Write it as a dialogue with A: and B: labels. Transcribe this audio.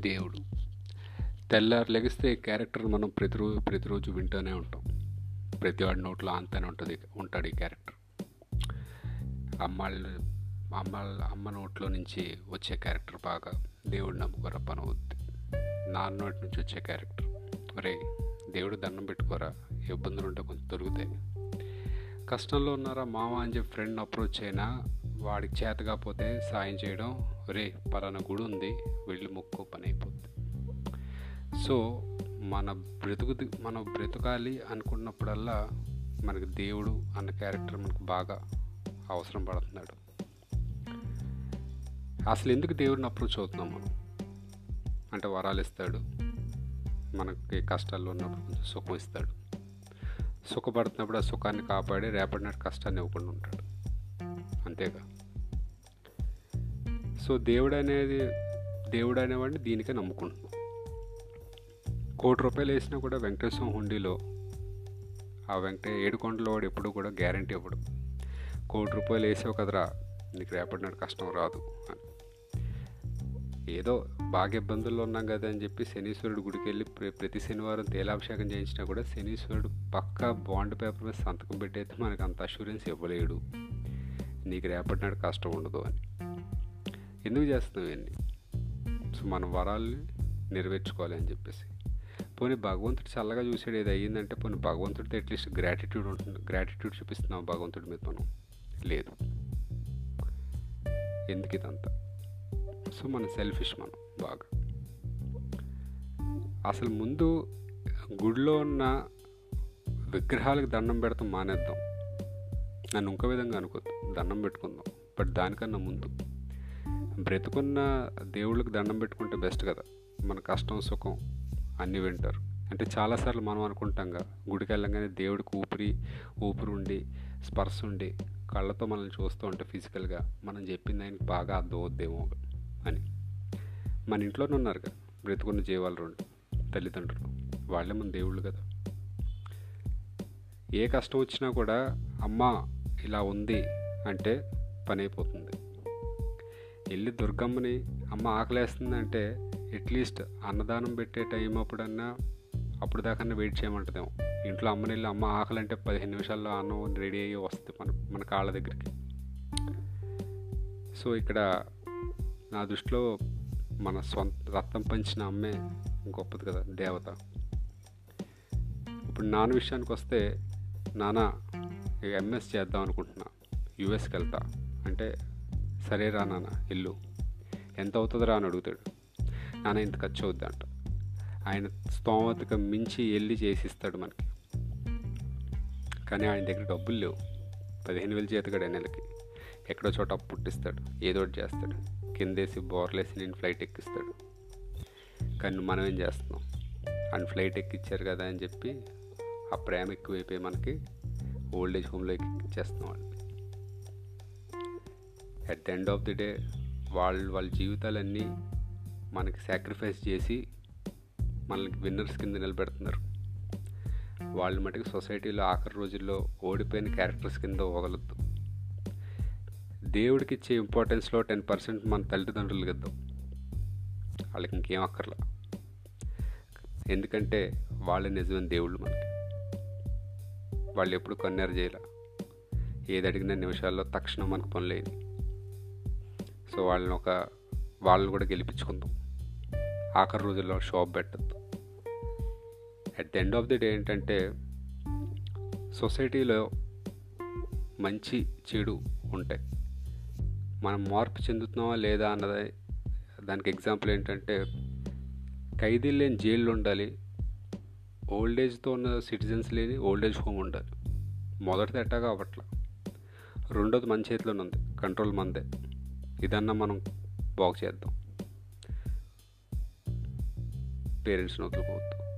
A: దేవుడు. తెల్లారు లెగిస్తే క్యారెక్టర్ మనం ప్రతిరోజు ప్రతిరోజు వింటూనే ఉంటాం. ప్రతివాడి నోట్లో అంతనే ఉంటుంది ఉంటాడు ఈ క్యారెక్టర్. అమ్మాళ్ళు అమ్మ అమ్మ నోట్లో నుంచి వచ్చే క్యారెక్టర్ బాగా దేవుడు నమ్ముకోరా పని అవుద్ది నాన్న నోటి నుంచి వచ్చే క్యారెక్టర్. ఒరే దేవుడు దండం పెట్టుకోరా? ఇబ్బందులు ఉంటే కొంచెం దొరుకుతాయి కష్టంలో ఉన్నారా మామ అని చెప్పి ఫ్రెండ్ అప్రోచ్ అయినా వాడికి చేత కాకపోతే సాయం చేయడం రే పలానా గుడి ఉంది వెళ్ళి మొక్కో పని. సో మన బ్రతుకు మనం బ్రతకాలి అనుకున్నప్పుడల్లా మనకి దేవుడు అన్న క్యారెక్టర్ మనకు బాగా అవసరం పడుతున్నాడు. అసలు ఎందుకు దేవుడిని అప్రోచ్ అవుతున్నాం మనం? అంటే వరాలు ఇస్తాడు. మనకి కష్టాల్లో ఉన్నప్పుడు కొంచెం సుఖం ఇస్తాడు. సుఖపడుతున్నప్పుడు ఆ సుఖాన్ని కాపాడి రేపటి నాటి కష్టాన్ని ఇవ్వకుండా ఉంటాడు. అంతేగా. సో దేవుడు అనేది దేవుడు అనేవాడిని దీనికే నమ్ముకుంటున్నాం. కోటి రూపాయలు వేసినా కూడా వెంకటేశ్వర హుండీలో ఆ వెంకట ఏడుకొండలో వాడు ఎప్పుడు కూడా గ్యారంటీ ఇవ్వడు. కోటి రూపాయలు వేసావు కదరా నీకు రేపటి నాడు కష్టం రాదు అని. ఏదో బాగా ఇబ్బందుల్లో ఉన్నాం కదా అని చెప్పి శనీశ్వరుడు గుడికి వెళ్ళి ప్రతి శనివారం తేలాభిషేకం చేయించినా కూడా శనీశ్వరుడు పక్కా బాండ్ పేపర్ మీద సంతకం పెట్టయితే మనకు అంత అష్యూరెన్స్ ఇవ్వలేడు. నీకు రేపటి నాడు కష్టం ఉండదు అని. ఎందుకు చేస్తున్నావు ఇవన్నీ? సో మన వరాల్ని నెరవేర్చుకోవాలి అని చెప్పేసి. పోనీ భగవంతుడు చల్లగా చూసాడు ఏది అయ్యిందంటే పోనీ భగవంతుడితో అట్లీస్ట్ గ్రాటిట్యూడ్ ఉంటుంది. గ్రాటిట్యూడ్ చూపిస్తున్నాం భగవంతుడి మీద మనం. లేదు. ఎందుకు ఇదంతా? సో మన సెల్ఫిష్ మనం బాగా. అసలు ముందు గుడిలో ఉన్న విగ్రహాలకు దండం పెడతాం మానేద్దాం. నన్ను ఇంకో విధంగా అనుకోద్దు. దండం పెట్టుకుందాం. బట్ దానికన్నా ముందు. బ్రతుకున్న దేవుళ్ళకి దండం పెట్టుకుంటే బెస్ట్ కదా. మన కష్టం సుఖం. అన్నీ వింటారు. అంటే చాలాసార్లు మనం అనుకుంటాంగా గుడికి వెళ్ళంగానే దేవుడికి ఊపిరి ఊపిరి ఉండి స్పర్శ ఉండి కళ్ళతో మనల్ని చూస్తూ ఉంటే ఫిజికల్గా మనం చెప్పింది ఆయనకి బాగా అర్థమవుద్దేమో అని. మన ఇంట్లోనే ఉన్నారు కదా బ్రతుకున్న జీవాలు రెండు తల్లిదండ్రులు. వాళ్ళే మన దేవుళ్ళు కదా. ఏ కష్టం వచ్చినా కూడా అమ్మ ఇలా ఉంది అంటే పని అయిపోతుంది. వెళ్ళి దుర్గమ్మని అమ్మ ఆకలేస్తుంది అంటే అట్లీస్ట్ అన్నదానం పెట్టే టైం అప్పుడన్నా అప్పుడు దాకన్నా వెయిట్ చేయమంటుందేమో. ఇంట్లో అమ్మని వెళ్ళి అమ్మ ఆకలి అంటే పదిహేను నిమిషాల్లో అన్నం రెడీ అయ్యి వస్తుంది మన మన కాళ్ళ దగ్గరికి. సో ఇక్కడ నా దృష్టిలో మన సొంత రక్తం పంచిన అమ్మే గొప్పది కదా దేవత. ఇప్పుడు నాన్న విషయానికి వస్తే నాన్న ఎంఎస్ చేద్దాం అనుకుంటున్నా. యూఎస్కి వెళ్తా. అంటే సరే రా నాన్న ఇల్లు ఎంత అవుతుందిరా అని అడుగుతాడు. నాన్న ఇంత ఖర్చు అవుద్దంట ఆయన స్తోమతకు మించి వెళ్ళి చేసిస్తాడు మనకి. కానీ ఆయన దగ్గర డబ్బులు లేవు. పదిహేను వేలు చేతగాడు నెలకి. ఎక్కడో చోట పుట్టిస్తాడు. ఏదో ఒకటి చేస్తాడు. కిందేసి బోర్లేసి నేను ఫ్లైట్ ఎక్కిస్తాడు. కానీ మనం ఏం చేస్తున్నాం? ఆయన ఫ్లైట్ ఎక్కిచ్చారు కదా అని చెప్పి ఆ ప్రేమ ఎక్కువైపోయి మనకి ఓల్డ్ ఏజ్ హోమ్లో ఎక్కిచ్చేస్తున్నాం వాళ్ళని at the end of the day వాళ్ళు వాళ్ళ జీవితాలన్నీ మనకి సాక్రిఫైస్ చేసి మనకి విన్నర్స్ కింద నిలబెడుతున్నారు. వాళ్ళు మటుకు సొసైటీలో ఆఖరి రోజుల్లో ఓడిపోయిన క్యారెక్టర్స్ కింద వదలద్దు దేవుడికి ఇచ్చే ఇంపార్టెన్స్లో టెన్ పర్సెంట్ మన తల్లిదండ్రులు ఇద్దాం వాళ్ళకి ఇంకేం అక్కర్లా. ఎందుకంటే వాళ్ళే నిజమైన దేవుళ్ళు మనకి. వాళ్ళు ఎప్పుడు కన్నెర చేయలే ఏది అడిగిన నిమిషాల్లో తక్షణం మనకు పనులేదు సో వాళ్ళని ఒక వాళ్ళని కూడా గెలిపించుకుందాం. ఆఖరి రోజుల్లో షాప్ పెట్టద్దు. At the end of the day ఏంటంటే సొసైటీలో మంచి చెడు ఉంటాయి. మనం మార్పు చెందుతున్నామా లేదా అన్నది దానికి ఎగ్జాంపుల్ ఏంటంటే ఖైదీలు లేని జైళ్ళు ఉండాలి ఓల్డ్ ఏజ్తో ఉన్న సిటిజన్స్ లేని ఓల్డ్ ఏజ్ హోమ్ ఉండాలి. మొదటిది ఎట్టా అవ్వట్ల. రెండోది మన చేతిలోనే ఉంది కంట్రోల్ మందే. ఇదన్నా మనం బాగు చేద్దాం. पेरेंट्सनो तो। बहुत